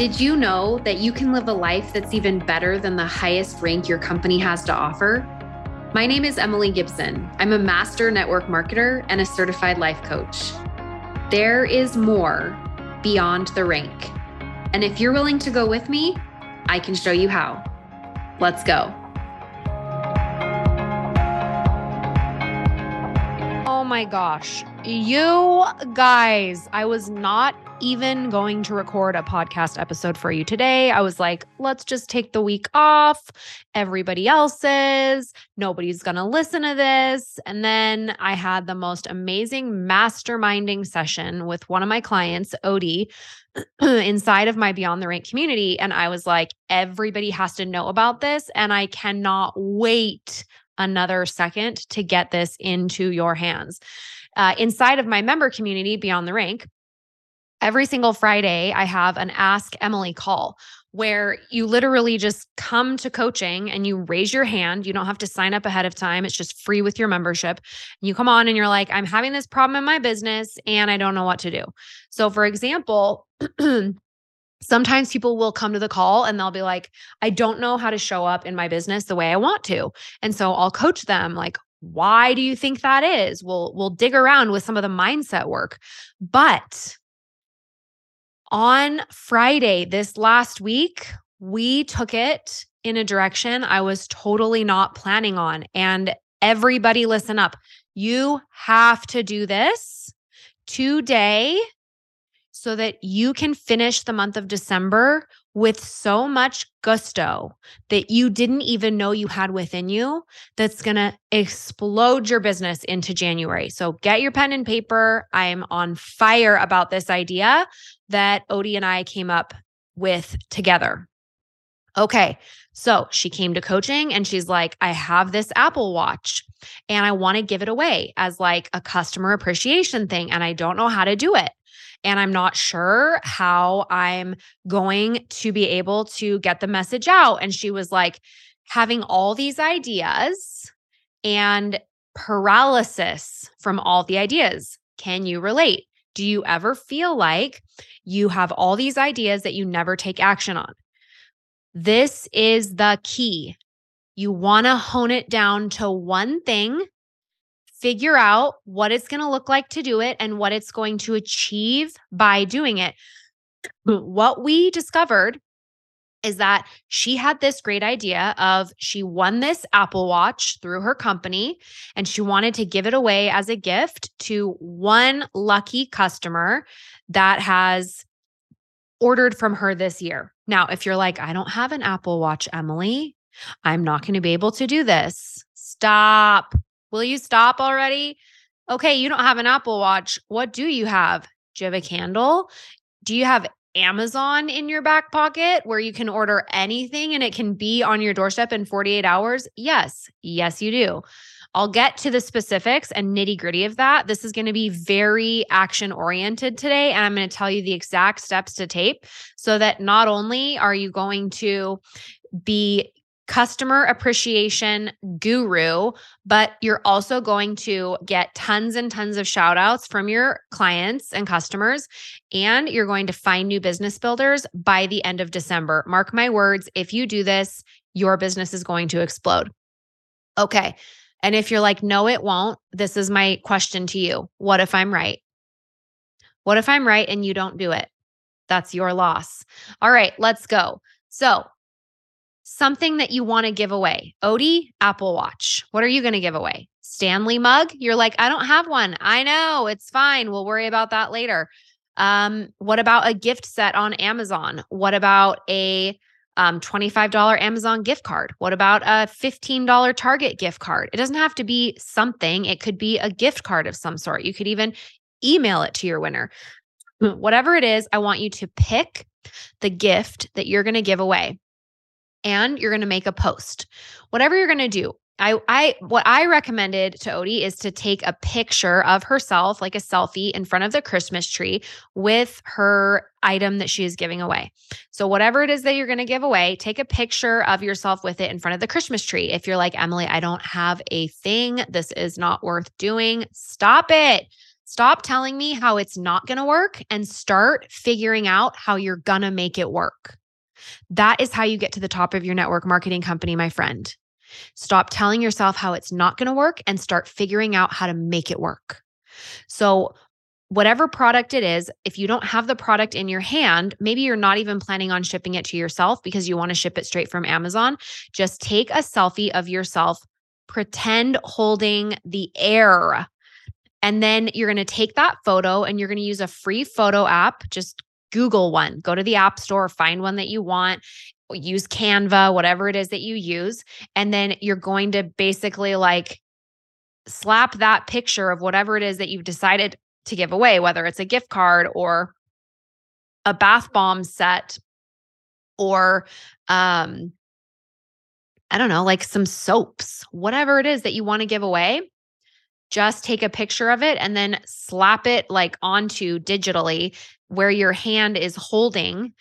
Did you know that you can live a life that's even better than the highest rank your company has to offer? My name is Emily Gibson. I'm a master network marketer and a certified life coach. There is more beyond the rank. And if you're willing to go with me, I can show you how. Let's go. Oh my gosh. You guys, I was not even going to record a podcast episode for you today. I was like, let's just take the week off. Everybody else is. Nobody's going to listen to this. And then I had the most amazing masterminding session with one of my clients, Odie, inside of my Beyond the Rank community. And I was like, everybody has to know about this. And I cannot wait another second to get this into your hands. Uh, inside of my member community, Beyond the Rank, every single Friday, I have an Ask Emily call where you literally just come to coaching and you raise your hand. You don't have to sign up ahead of time. It's just free with your membership. You come on and you're like, I'm having this problem in my business and I don't know what to do. So, for example, sometimes people will come to the call and they'll be like, I don't know how to show up in my business the way I want to. And so I'll coach them like, why do you think that is? We'll we'll dig around with some of the mindset work. But on Friday this last week, we took it in a direction I was totally not planning on. And everybody, listen up. You have to do this today so that you can finish the month of December with so much gusto that you didn't even know you had within you that's going to explode your business into January. So get your pen and paper. I'm on fire about this idea that Odie and I came up with together. Okay. So she came to coaching and she's like, I have this Apple Watch and I want to give it away as like a customer appreciation thing. And I don't know how to do it and I'm not sure how I'm going to be able to get the message out. And she was like, having all these ideas and paralysis from all the ideas. Can you relate? Do you ever feel like you have all these ideas that you never take action on? This is the key. You want to hone it down to one thing figure out what it's going to look like to do it and what it's going to achieve by doing it. What we discovered is that she had this great idea of she won this Apple Watch through her company and she wanted to give it away as a gift to one lucky customer that has ordered from her this year. Now, if you're like, I don't have an Apple Watch, Emily, I'm not going to be able to do this. Stop. Will you stop already? Okay, you don't have an Apple Watch. What do you have? Do you have a candle? Do you have Amazon in your back pocket where you can order anything and it can be on your doorstep in 48 hours? Yes. Yes, you do. I'll get to the specifics and nitty gritty of that. This is going to be very action oriented today. And I'm going to tell you the exact steps to tape so that not only are you going to be customer appreciation guru, but you're also going to get tons and tons of shout outs from your clients and customers. And you're going to find new business builders by the end of December. Mark my words, if you do this, your business is going to explode. Okay. And if you're like, no, it won't, this is my question to you. What if I'm right? What if I'm right and you don't do it? That's your loss. All right, let's go. So, something that you want to give away. Odie, Apple Watch. What are you going to give away? Stanley mug? You're like, I don't have one. I know. It's fine. We'll worry about that later. Um, what about a gift set on Amazon? What about a um, $25 Amazon gift card? What about a $15 Target gift card? It doesn't have to be something, it could be a gift card of some sort. You could even email it to your winner. Whatever it is, I want you to pick the gift that you're going to give away and you're going to make a post. Whatever you're going to do, I, I, what I recommended to Odie is to take a picture of herself, like a selfie, in front of the Christmas tree with her item that she is giving away. So, whatever it is that you're going to give away, take a picture of yourself with it in front of the Christmas tree. If you're like, Emily, I don't have a thing, this is not worth doing, stop it Stop telling me how it's not going to work and start figuring out how you're going to make it work. That is how you get to the top of your network marketing company, my friend. Stop telling yourself how it's not going to work and start figuring out how to make it work. So, whatever product it is, if you don't have the product in your hand, maybe you're not even planning on shipping it to yourself because you want to ship it straight from Amazon. Just take a selfie of yourself, pretend holding the air. And then you're going to take that photo and you're going to use a free photo app. Just Google one, go to the App Store, find one that you want, use Canva, whatever it is that you use. And then you're going to basically like slap that picture of whatever it is that you've decided to give away, whether it's a gift card or a bath bomb set or um I don't know, like some soaps, whatever it is that you want to give away. Just take a picture of it and then slap it like onto digitally where your hand is holding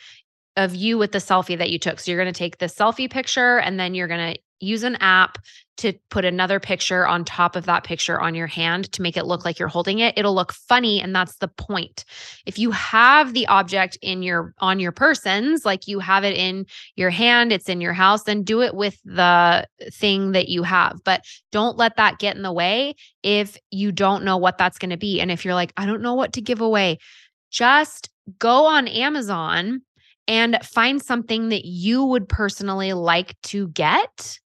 of you with the selfie that you took. So you're going to take the selfie picture and then you're going to use an app to put another picture on top of that picture on your hand to make it look like you're holding it. It'll look funny and that's the point. If you have the object in your on your persons like you have it in your hand it's in your house then do it with the thing that you have. But don't let that get in the way if you don't know what that's going to be. And if you're like i don't know what to give away just go on amazon and find something that you would personally like to get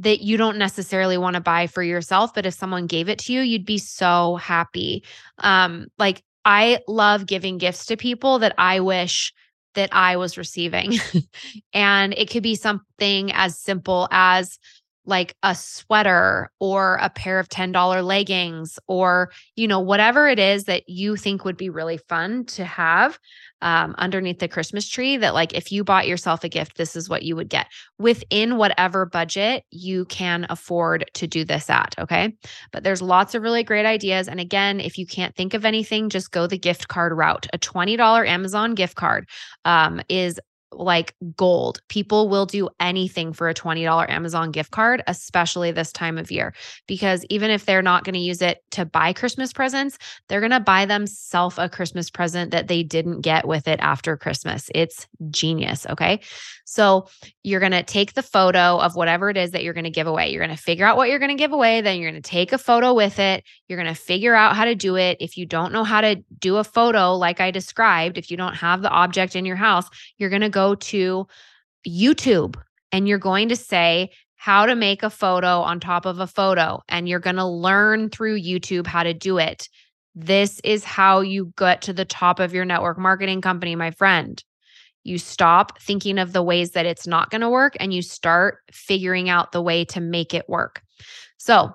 that you don't necessarily want to buy for yourself, but if someone gave it to you, you'd be so happy. Um, like I love giving gifts to people that I wish that I was receiving. and it could be something as simple as like a sweater or a pair of $10 leggings or you know whatever it is that you think would be really fun to have um, underneath the Christmas tree that, like, if you bought yourself a gift, this is what you would get within whatever budget you can afford to do this at. Okay. But there's lots of really great ideas. And again, if you can't think of anything, just go the gift card route. A $20 Amazon gift card um, is like gold. People will do anything for a $20 Amazon gift card, especially this time of year, because even if they're not going to use it to buy Christmas presents, they're going to buy themselves a Christmas present that they didn't get with it after Christmas. It's genius. Okay. So you're going to take the photo of whatever it is that you're going to give away. You're going to figure out what you're going to give away. Then you're going to take a photo with it. You're going to figure out how to do it. If you don't know how to do a photo, like I described, if you don't have the object in your house, you're going to go to YouTube and you're going to say, how to make a photo on top of a photo. And you're going to learn through YouTube how to do it. This is how you get to the top of your network marketing company, my friend. You stop thinking of the ways that it's not going to work and you start figuring out the way to make it work. So,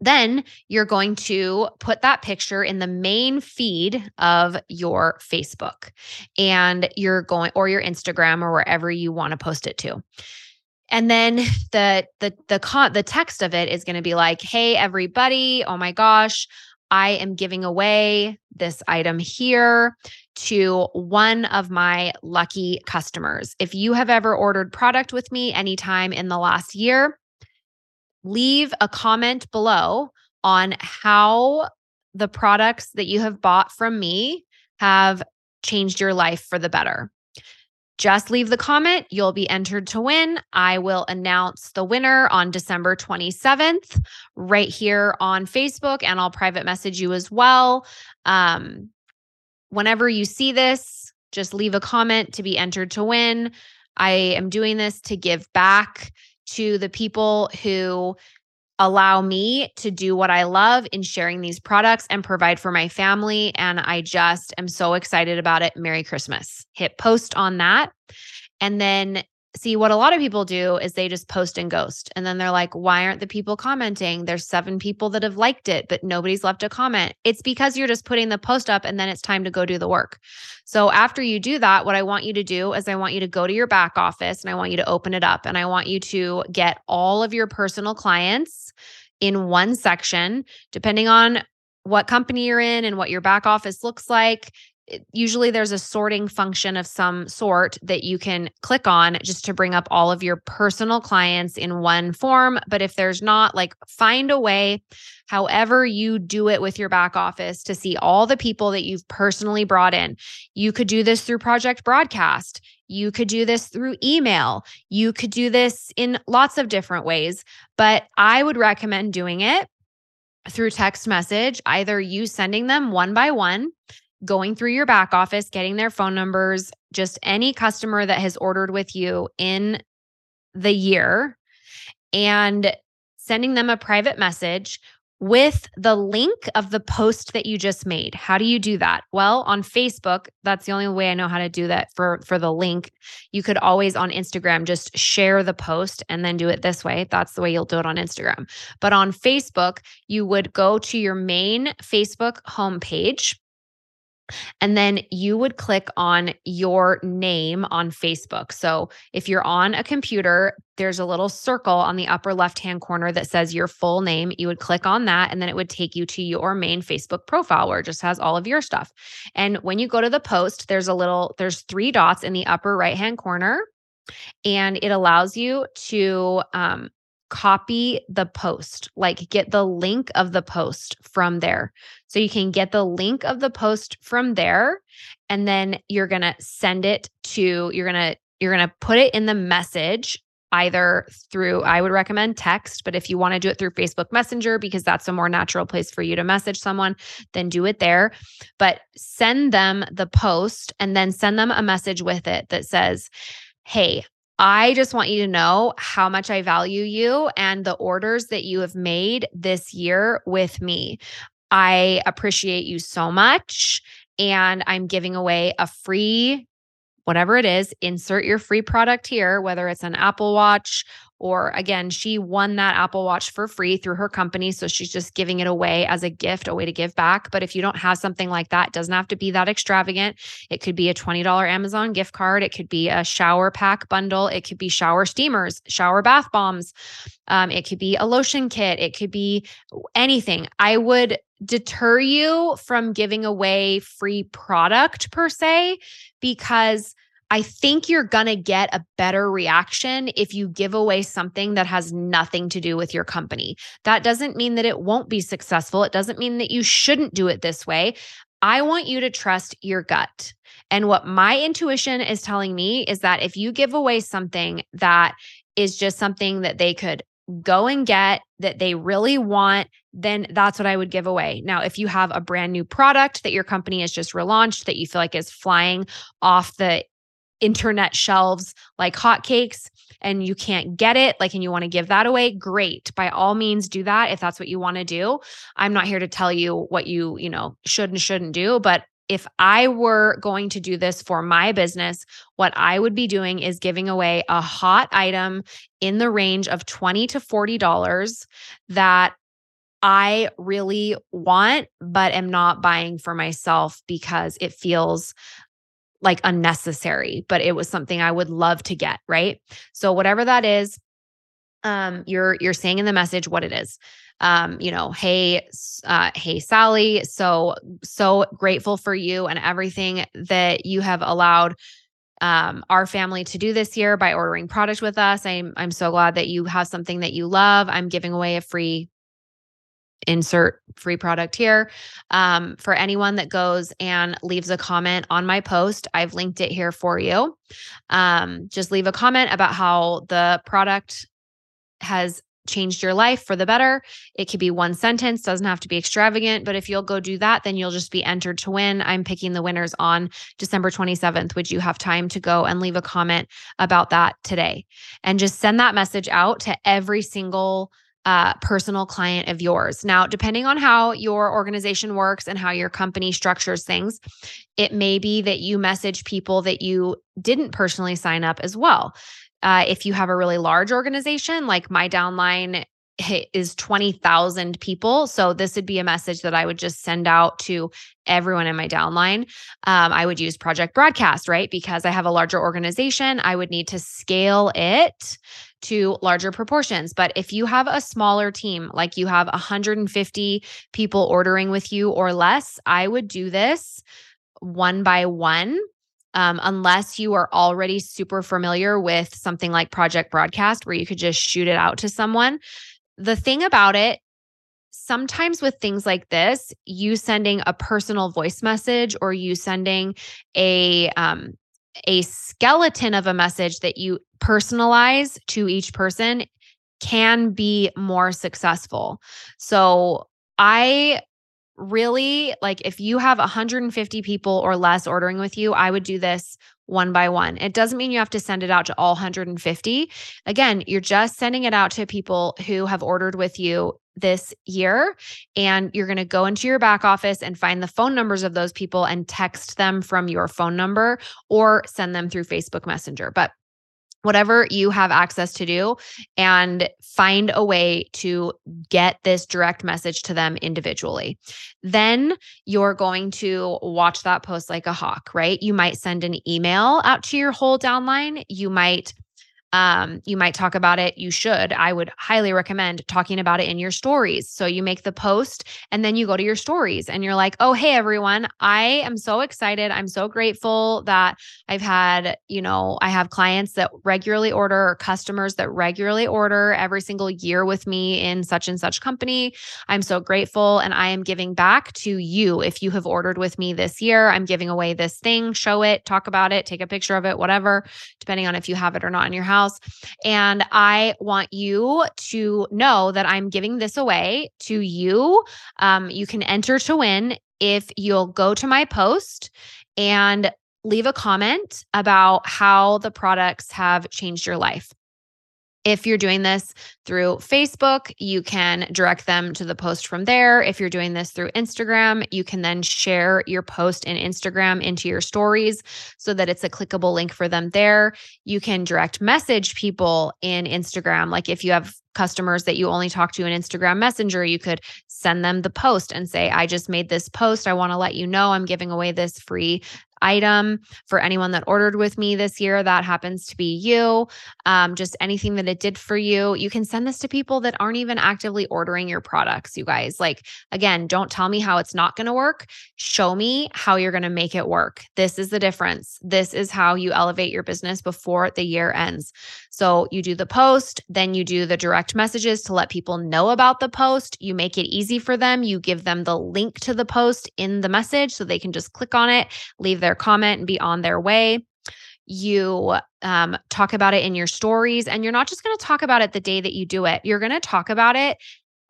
then you're going to put that picture in the main feed of your Facebook and you're going or your Instagram or wherever you want to post it to. And then the the the con the text of it is going to be like, "Hey everybody, oh my gosh, I am giving away this item here to one of my lucky customers. If you have ever ordered product with me anytime in the last year, leave a comment below on how the products that you have bought from me have changed your life for the better. Just leave the comment. You'll be entered to win. I will announce the winner on December 27th right here on Facebook, and I'll private message you as well. Um, whenever you see this, just leave a comment to be entered to win. I am doing this to give back to the people who allow me to do what I love in sharing these products and provide for my family. And I just am so excited about it. Merry Christmas. Hit post on that. And then see what a lot of people do is they just post and ghost. And then they're like, why aren't the people commenting? There's seven people that have liked it, but nobody's left a comment. It's because you're just putting the post up and then it's time to go do the work. So after you do that, what I want you to do is I want you to go to your back office and I want you to open it up and I want you to get all of your personal clients in one section, depending on what company you're in and what your back office looks like usually there's a sorting function of some sort that you can click on just to bring up all of your personal clients in one form. But if there's not, like find a way, however you do it with your back office to see all the people that you've personally brought in. You could do this through Project Broadcast. You could do this through email. You could do this in lots of different ways, but I would recommend doing it through text message, either you sending them one by one going through your back office, getting their phone numbers, just any customer that has ordered with you in the year, and sending them a private message with the link of the post that you just made. How do you do that? Well, on Facebook, that's the only way I know how to do that for for the link. You could always on Instagram just share the post and then do it this way. That's the way you'll do it on Instagram. But on Facebook, you would go to your main Facebook homepage and then you would click on your name on Facebook. So if you're on a computer, there's a little circle on the upper left hand corner that says your full name. You would click on that, and then it would take you to your main Facebook profile where it just has all of your stuff. And when you go to the post, there's a little, there's three dots in the upper right hand corner and it allows you to um, copy the post, like get the link of the post from there. So you can get the link of the post from there and then you're going to send it to you're going to you're going to put it in the message either through I would recommend text, but if you want to do it through Facebook Messenger because that's a more natural place for you to message someone, then do it there. But send them the post and then send them a message with it that says, "Hey, I just want you to know how much I value you and the orders that you have made this year with me. I appreciate you so much. And I'm giving away a free, whatever it is, insert your free product here, whether it's an Apple Watch or again, she won that Apple Watch for free through her company. So she's just giving it away as a gift, a way to give back. But if you don't have something like that, doesn't have to be that extravagant. It could be a $20 Amazon gift card. It could be a shower pack bundle. It could be shower steamers, shower bath bombs. Um, it could be a lotion kit. It could be anything. I would deter you from giving away free product per se because I think you're going to get a better reaction if you give away something that has nothing to do with your company. That doesn't mean that it won't be successful. It doesn't mean that you shouldn't do it this way. I want you to trust your gut. And what my intuition is telling me is that if you give away something that is just something that they could go and get that they really want, then that's what I would give away. Now, if you have a brand new product that your company has just relaunched that you feel like is flying off the internet shelves like hotcakes and you can't get it, like, and you want to give that away, great. By all means, do that if that's what you want to do. I'm not here to tell you what you, you know, should and shouldn't do, but if I were going to do this for my business, what I would be doing is giving away a hot item in the range of 20 to $40 that I really want, but am not buying for myself because it feels like unnecessary, but it was something I would love to get, right? So whatever that is, um you're you're saying in the message what it is. Um you know, hey uh hey Sally, so so grateful for you and everything that you have allowed um, our family to do this year by ordering product with us. I'm I'm so glad that you have something that you love. I'm giving away a free insert free product here. Um, for anyone that goes and leaves a comment on my post, I've linked it here for you. Um, just leave a comment about how the product has changed your life for the better. It could be one sentence, doesn't have to be extravagant, but if you'll go do that, then you'll just be entered to win. I'm picking the winners on December 27th. Would you have time to go and leave a comment about that today? And just send that message out to every single uh, personal client of yours. Now, depending on how your organization works and how your company structures things, it may be that you message people that you didn't personally sign up as well. Uh, if you have a really large organization, like my downline is 20,000 people. So this would be a message that I would just send out to everyone in my downline. Um, I would use Project Broadcast, right? Because I have a larger organization, I would need to scale it to larger proportions. But if you have a smaller team, like you have 150 people ordering with you or less, I would do this one by one. Um, unless you are already super familiar with something like Project Broadcast, where you could just shoot it out to someone. The thing about it sometimes with things like this, you sending a personal voice message or you sending a um, a skeleton of a message that you personalize to each person can be more successful. So I really like if you have 150 people or less ordering with you, I would do this one by one. It doesn't mean you have to send it out to all 150. Again, you're just sending it out to people who have ordered with you this year. And you're going to go into your back office and find the phone numbers of those people and text them from your phone number or send them through Facebook Messenger. But whatever you have access to do and find a way to get this direct message to them individually. Then you're going to watch that post like a hawk, right? You might send an email out to your whole downline. You might um, you might talk about it. You should. I would highly recommend talking about it in your stories. So you make the post and then you go to your stories and you're like, oh, hey, everyone, I am so excited. I'm so grateful that I've had, you know, I have clients that regularly order or customers that regularly order every single year with me in such and such company. I'm so grateful and I am giving back to you. If you have ordered with me this year, I'm giving away this thing, show it, talk about it, take a picture of it, whatever, depending on if you have it or not in your house And I want you to know that I'm giving this away to you. Um, you can enter to win if you'll go to my post and leave a comment about how the products have changed your life. If you're doing this through Facebook, you can direct them to the post from there. If you're doing this through Instagram, you can then share your post in Instagram into your stories so that it's a clickable link for them there. You can direct message people in Instagram. Like if you have customers that you only talk to in Instagram Messenger, you could send them the post and say, I just made this post. I want to let you know I'm giving away this free item for anyone that ordered with me this year. That happens to be you. Um, just anything that it did for you. You can send this to people that aren't even actively ordering your products, you guys. Like, again, don't tell me how it's not going to work. Show me how you're going to make it work. This is the difference. This is how you elevate your business before the year ends. So you do the post, then you do the direct messages to let people know about the post. You make it easy for them. You give them the link to the post in the message so they can just click on it, leave their comment, and be on their way. You um, talk about it in your stories and you're not just going to talk about it the day that you do it. You're going to talk about it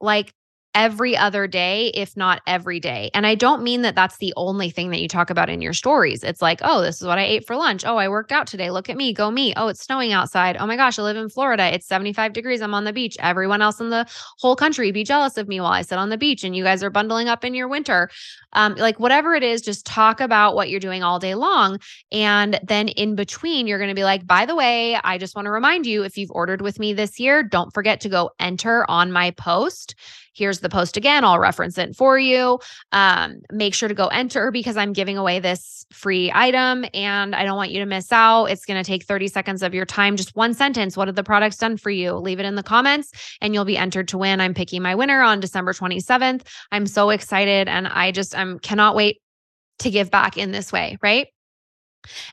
like every other day, if not every day. And I don't mean that that's the only thing that you talk about in your stories. It's like, oh, this is what I ate for lunch. Oh, I worked out today. Look at me, go me. Oh, it's snowing outside. Oh my gosh, I live in Florida. It's 75 degrees. I'm on the beach. Everyone else in the whole country be jealous of me while I sit on the beach and you guys are bundling up in your winter. Um, like whatever it is, just talk about what you're doing all day long. And then in between, you're going to be like, by the way, I just want to remind you if you've ordered with me this year, don't forget to go enter on my post here's the post again. I'll reference it for you. Um, make sure to go enter because I'm giving away this free item and I don't want you to miss out. It's going to take 30 seconds of your time, just one sentence. What have the products done for you? Leave it in the comments and you'll be entered to win. I'm picking my winner on December 27th. I'm so excited and I just I'm cannot wait to give back in this way, right?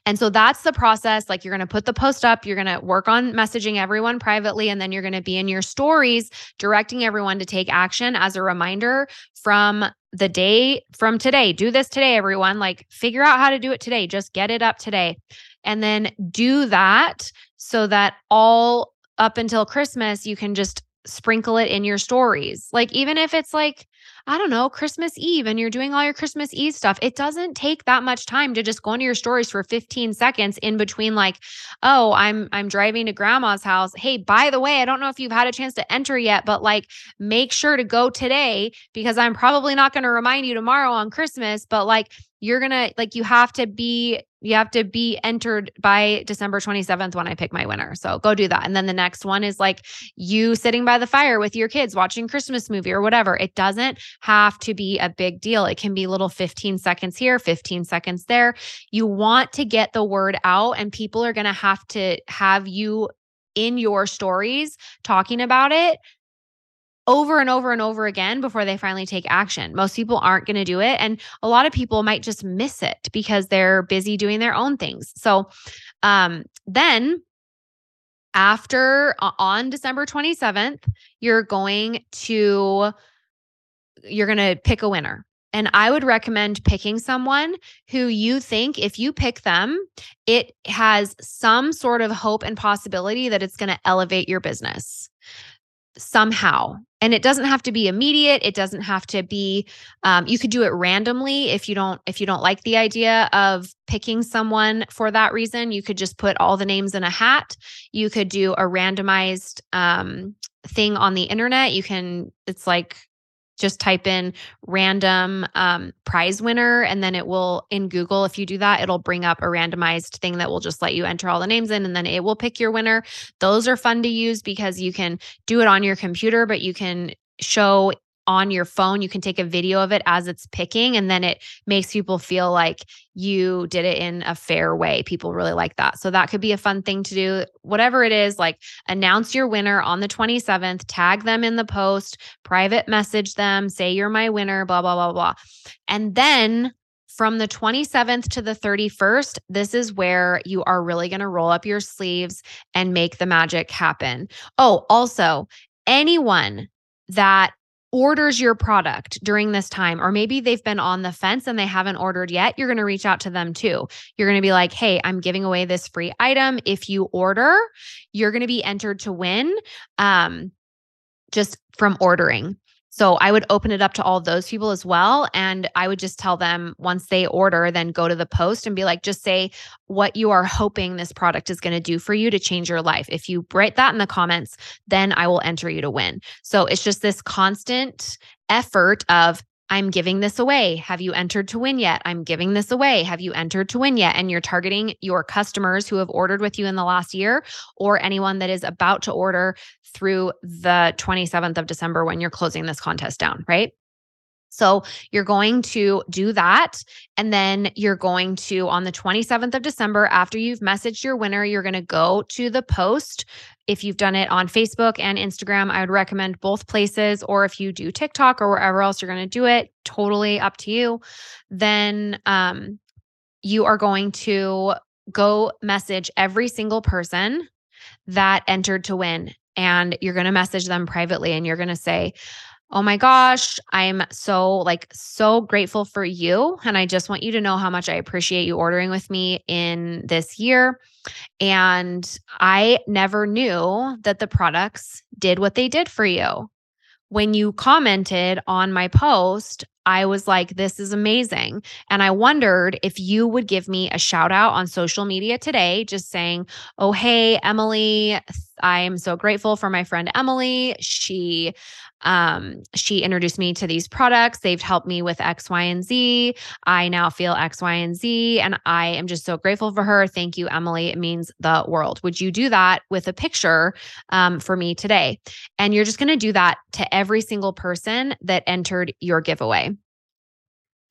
And so that's the process. Like you're going to put the post up, you're going to work on messaging everyone privately, and then you're going to be in your stories directing everyone to take action as a reminder from the day from today. Do this today, everyone. Like figure out how to do it today. Just get it up today. And then do that so that all up until Christmas, you can just sprinkle it in your stories. Like even if it's like, I don't know, Christmas Eve and you're doing all your Christmas Eve stuff. It doesn't take that much time to just go into your stories for 15 seconds in between like, "Oh, I'm I'm driving to grandma's house. Hey, by the way, I don't know if you've had a chance to enter yet, but like make sure to go today because I'm probably not going to remind you tomorrow on Christmas, but like you're going to like you have to be you have to be entered by December 27th when I pick my winner. So go do that. And then the next one is like you sitting by the fire with your kids watching Christmas movie or whatever. It doesn't have to be a big deal. It can be little 15 seconds here, 15 seconds there. You want to get the word out and people are going to have to have you in your stories talking about it over and over and over again before they finally take action. Most people aren't going to do it. And a lot of people might just miss it because they're busy doing their own things. So um, then after on December 27th, you're going to you're going to pick a winner. And I would recommend picking someone who you think, if you pick them, it has some sort of hope and possibility that it's going to elevate your business somehow and it doesn't have to be immediate. It doesn't have to be um, you could do it randomly if you don't if you don't like the idea of picking someone for that reason. You could just put all the names in a hat. You could do a randomized um, thing on the internet. You can it's like just type in random um, prize winner and then it will in google if you do that it'll bring up a randomized thing that will just let you enter all the names in and then it will pick your winner. Those are fun to use because you can do it on your computer but you can show on your phone. You can take a video of it as it's picking, and then it makes people feel like you did it in a fair way. People really like that. So that could be a fun thing to do. Whatever it is, like announce your winner on the 27th, tag them in the post, private message them, say you're my winner, blah, blah, blah, blah. And then from the 27th to the 31st, this is where you are really going to roll up your sleeves and make the magic happen. Oh, also, anyone that orders your product during this time, or maybe they've been on the fence and they haven't ordered yet, you're going to reach out to them too. You're going to be like, hey, I'm giving away this free item. If you order, you're going to be entered to win um, just from ordering. So I would open it up to all those people as well. And I would just tell them once they order, then go to the post and be like, just say what you are hoping this product is going to do for you to change your life. If you write that in the comments, then I will enter you to win. So it's just this constant effort of I'm giving this away. Have you entered to win yet? I'm giving this away. Have you entered to win yet? And you're targeting your customers who have ordered with you in the last year or anyone that is about to order through the 27th of December when you're closing this contest down, right? So you're going to do that. And then you're going to, on the 27th of December, after you've messaged your winner, you're going to go to the post. If you've done it on Facebook and Instagram, I would recommend both places. Or if you do TikTok or wherever else you're going to do it, totally up to you. Then um, you are going to go message every single person that entered to win. And you're going to message them privately and you're going to say, Oh my gosh, I'm so like so grateful for you and I just want you to know how much I appreciate you ordering with me in this year. And I never knew that the products did what they did for you. When you commented on my post, I was like, this is amazing. And I wondered if you would give me a shout out on social media today, just saying, oh, hey, Emily, I'm so grateful for my friend Emily. She um, she introduced me to these products. They've helped me with X, Y, and Z. I now feel X, Y, and Z. And I am just so grateful for her. Thank you, Emily. It means the world. Would you do that with a picture um, for me today? And you're just going to do that to every single person that entered your giveaway.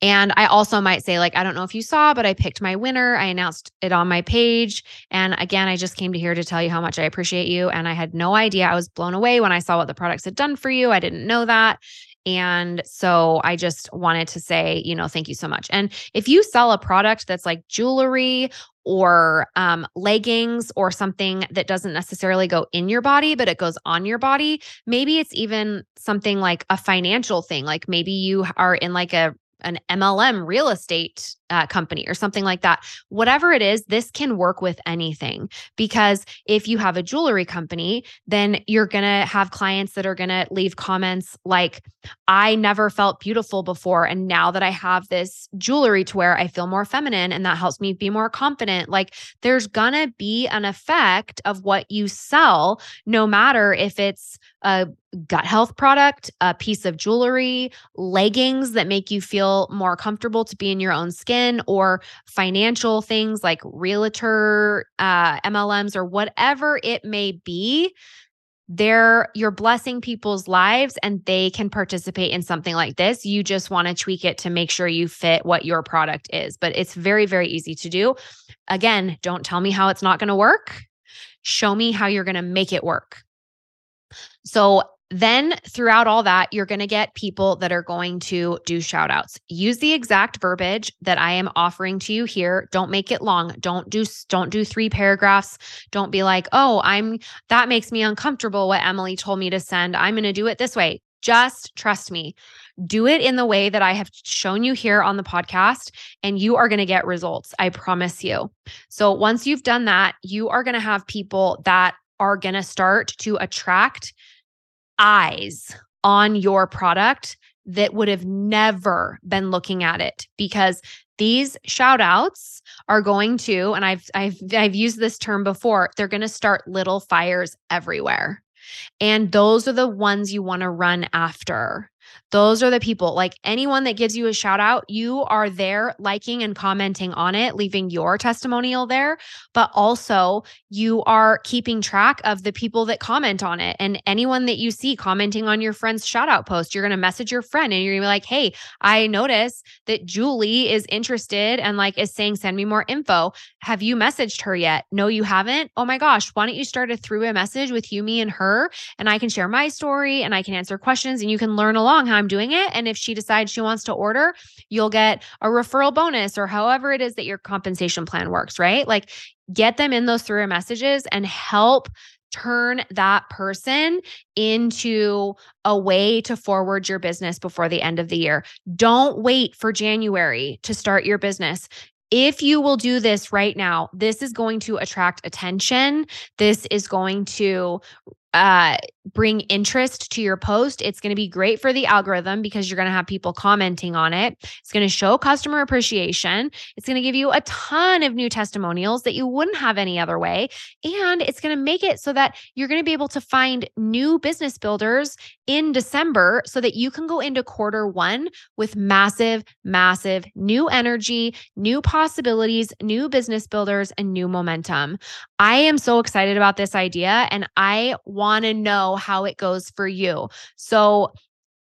And I also might say, like, I don't know if you saw, but I picked my winner. I announced it on my page. And again, I just came to here to tell you how much I appreciate you. And I had no idea. I was blown away when I saw what the products had done for you. I didn't know that. And so I just wanted to say, you know, thank you so much. And if you sell a product that's like jewelry or um, leggings or something that doesn't necessarily go in your body, but it goes on your body, maybe it's even something like a financial thing. Like maybe you are in like a an MLM real estate uh, company or something like that. Whatever it is, this can work with anything because if you have a jewelry company, then you're going to have clients that are going to leave comments like, I never felt beautiful before. And now that I have this jewelry to wear, I feel more feminine and that helps me be more confident. Like there's going to be an effect of what you sell, no matter if it's a gut health product, a piece of jewelry, leggings that make you feel more comfortable to be in your own skin or financial things like realtor uh, MLMs or whatever it may be, they're you're blessing people's lives and they can participate in something like this. You just want to tweak it to make sure you fit what your product is, but it's very very easy to do. Again, don't tell me how it's not going to work. Show me how you're going to make it work. So then throughout all that, you're going to get people that are going to do shout outs. Use the exact verbiage that I am offering to you here. Don't make it long. Don't do don't do three paragraphs. Don't be like, "Oh, I'm that makes me uncomfortable what Emily told me to send. I'm going to do it this way." Just trust me. Do it in the way that I have shown you here on the podcast, and you are going to get results. I promise you. So, once you've done that, you are going to have people that are going to start to attract eyes on your product that would have never been looking at it because these shout outs are going to and I've I've I've used this term before they're going to start little fires everywhere. And those are the ones you want to run after those are the people, like anyone that gives you a shout out, you are there liking and commenting on it, leaving your testimonial there, but also you are keeping track of the people that comment on it. And anyone that you see commenting on your friend's shout out post, you're going to message your friend and you're going to be like, hey, I notice that Julie is interested and like is saying, send me more info. Have you messaged her yet? No, you haven't. Oh my gosh, why don't you start a through a message with you, me, and her? And I can share my story and I can answer questions and you can learn along how I'm doing it. And if she decides she wants to order, you'll get a referral bonus or however it is that your compensation plan works, right? Like get them in those through messages and help turn that person into a way to forward your business before the end of the year. Don't wait for January to start your business. If you will do this right now, this is going to attract attention. This is going to uh, bring interest to your post. It's going to be great for the algorithm because you're going to have people commenting on it. It's going to show customer appreciation. It's going to give you a ton of new testimonials that you wouldn't have any other way. And it's going to make it so that you're going to be able to find new business builders in December so that you can go into quarter one with massive, massive new energy, new possibilities, new business builders, and new momentum. I am so excited about this idea and I to know how it goes for you. So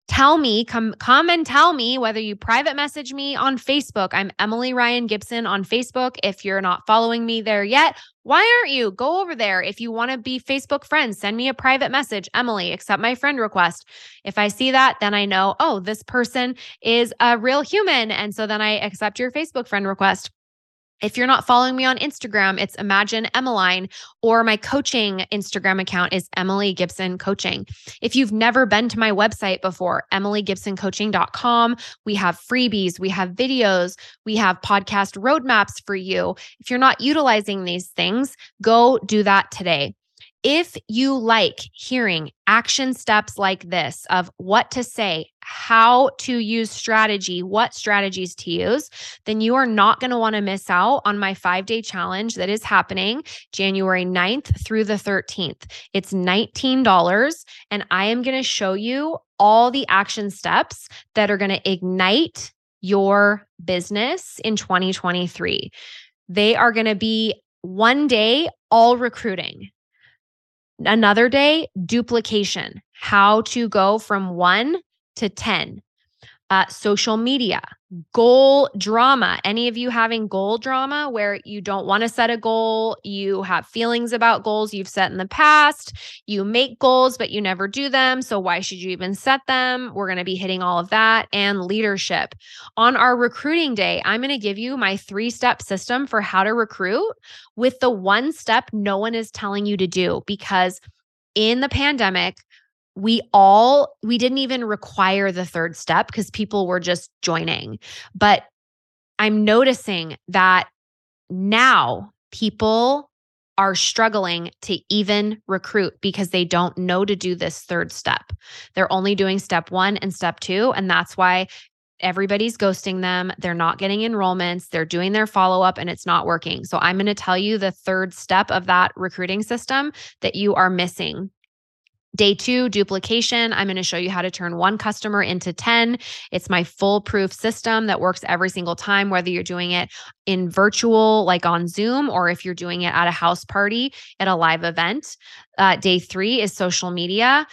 tell me come come and tell me whether you private message me on facebook. I'm emily ryan gibson on facebook. If you're not following me there yet why aren't you? Go over there. If you want to be facebook friends send me a private message. Emily accept my friend request. If i see that then i know oh this person is a real human and so then i accept your facebook friend request if you're not following me on Instagram, it's Imagine Emmeline, or my coaching Instagram account is Emily Gibson Coaching. If you've never been to my website before, emilygibsoncoaching.com, we have freebies, we have videos, we have podcast roadmaps for you. If you're not utilizing these things, go do that today. If you like hearing action steps like this of what to say, how to use strategy, what strategies to use, then you are not going to want to miss out on my five day challenge that is happening January 9th through the 13th. It's $19, and I am going to show you all the action steps that are going to ignite your business in 2023. They are going to be one day all recruiting. Another day, duplication, how to go from one to 10. Uh, social media, goal drama. Any of you having goal drama where you don't want to set a goal, you have feelings about goals you've set in the past, you make goals, but you never do them. So, why should you even set them? We're going to be hitting all of that and leadership. On our recruiting day, I'm going to give you my three step system for how to recruit with the one step no one is telling you to do because in the pandemic, we all we didn't even require the third step because people were just joining. But i'm noticing that now people are struggling to even recruit because they don't know to do this third step. They're only doing step 1 and step 2 and that's why everybody's ghosting them they're not getting enrollments they're doing their follow up and it's not working. So i'm going to tell you the third step of that recruiting system that you are missing Day two, duplication. I'm going to show you how to turn one customer into 10. It's my foolproof system that works every single time, whether you're doing it in virtual, like on Zoom, or if you're doing it at a house party at a live event. Uh, day three is social media.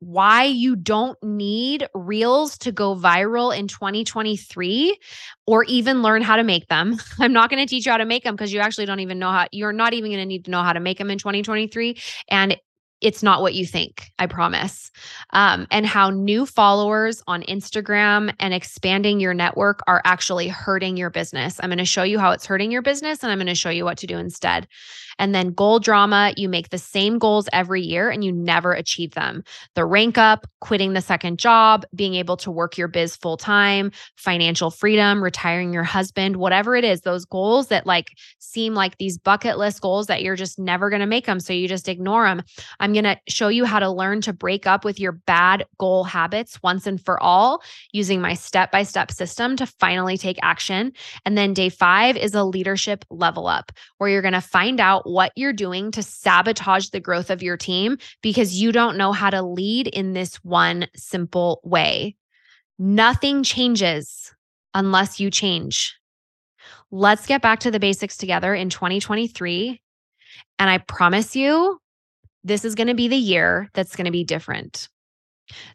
Why you don't need reels to go viral in 2023 or even learn how to make them. I'm not going to teach you how to make them because you actually don't even know how, you're not even going to need to know how to make them in 2023. And it's not what you think, I promise. Um, and how new followers on Instagram and expanding your network are actually hurting your business. I'm going to show you how it's hurting your business and I'm going to show you what to do instead. And then goal drama, you make the same goals every year and you never achieve them. The rank up, quitting the second job, being able to work your biz full time, financial freedom, retiring your husband, whatever it is, those goals that like seem like these bucket list goals that you're just never going to make them. So you just ignore them. I'm going to show you how to learn to break up with your bad goal habits once and for all using my step by step system to finally take action. And then day five is a leadership level up where you're going to find out what you're doing to sabotage the growth of your team because you don't know how to lead in this one simple way. Nothing changes unless you change. Let's get back to the basics together in 2023. And I promise you, this is going to be the year that's going to be different.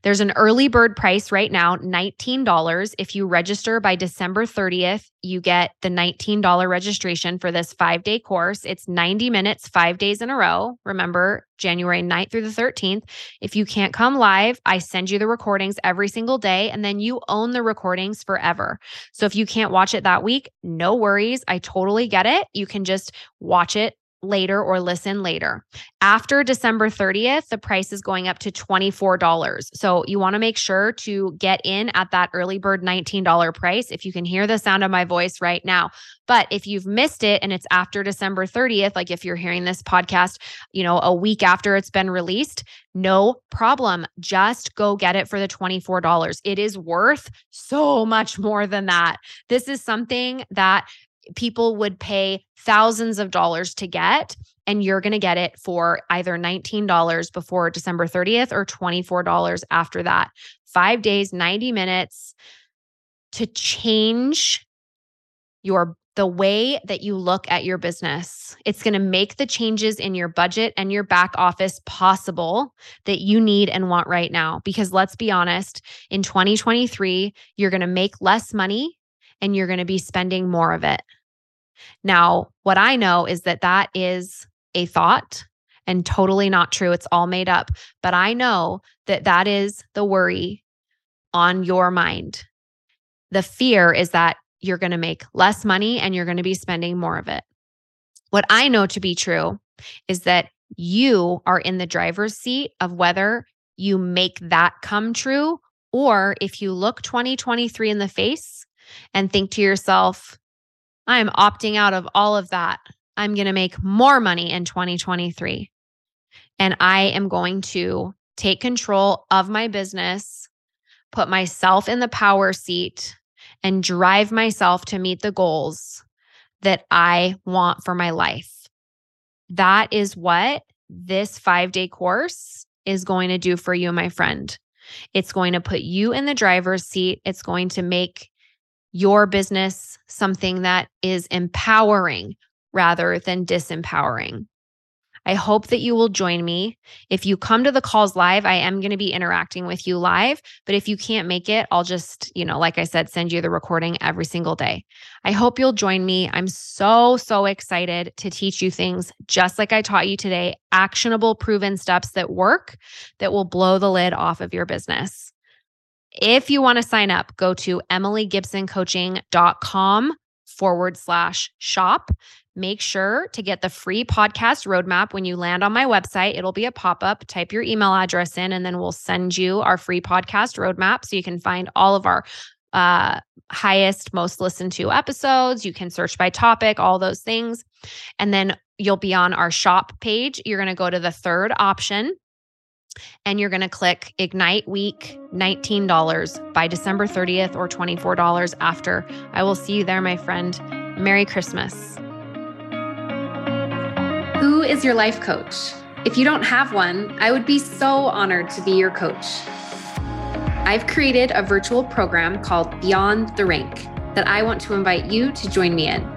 There's an early bird price right now, $19. If you register by December 30th, you get the $19 registration for this five day course. It's 90 minutes, five days in a row. Remember, January 9th through the 13th. If you can't come live, I send you the recordings every single day, and then you own the recordings forever. So if you can't watch it that week, no worries. I totally get it. You can just watch it later or listen later. After December 30th, the price is going up to $24. So you want to make sure to get in at that early bird $19 price if you can hear the sound of my voice right now. But if you've missed it and it's after December 30th, like if you're hearing this podcast, you know, a week after it's been released, no problem. Just go get it for the $24. It is worth so much more than that. This is something that people would pay thousands of dollars to get and you're going to get it for either $19 before December 30th or $24 after that. 5 days, 90 minutes to change your the way that you look at your business. It's going to make the changes in your budget and your back office possible that you need and want right now because let's be honest, in 2023, you're going to make less money and you're going to be spending more of it. Now, what I know is that that is a thought and totally not true. It's all made up. But I know that that is the worry on your mind. The fear is that you're going to make less money and you're going to be spending more of it. What I know to be true is that you are in the driver's seat of whether you make that come true or if you look 2023 in the face and think to yourself, I am opting out of all of that. I'm going to make more money in 2023. And I am going to take control of my business, put myself in the power seat, and drive myself to meet the goals that I want for my life. That is what this five day course is going to do for you, my friend. It's going to put you in the driver's seat. It's going to make your business something that is empowering rather than disempowering. I hope that you will join me. If you come to the calls live, I am going to be interacting with you live. But if you can't make it, I'll just, you know, like I said, send you the recording every single day. I hope you'll join me. I'm so, so excited to teach you things just like I taught you today actionable, proven steps that work that will blow the lid off of your business. If you want to sign up, go to emilygibsoncoaching.com forward slash shop. Make sure to get the free podcast roadmap when you land on my website. It'll be a pop up. Type your email address in, and then we'll send you our free podcast roadmap so you can find all of our uh, highest, most listened to episodes. You can search by topic, all those things. And then you'll be on our shop page. You're going to go to the third option and you're going to click Ignite Week $19 by December 30th or $24 after. I will see you there, my friend. Merry Christmas. Who is your life coach? If you don't have one, I would be so honored to be your coach. I've created a virtual program called Beyond the Rank that I want to invite you to join me in.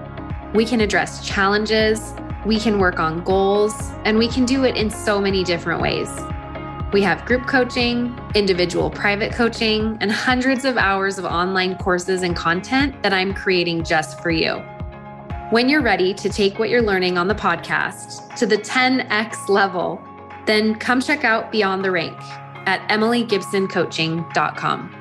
We can address challenges, we can work on goals, and we can do it in so many different ways. We have group coaching, individual private coaching, and hundreds of hours of online courses and content that I'm creating just for you. When you're ready to take what you're learning on the podcast to the 10x level, then come check out Beyond the Rank at emilygibsoncoaching.com.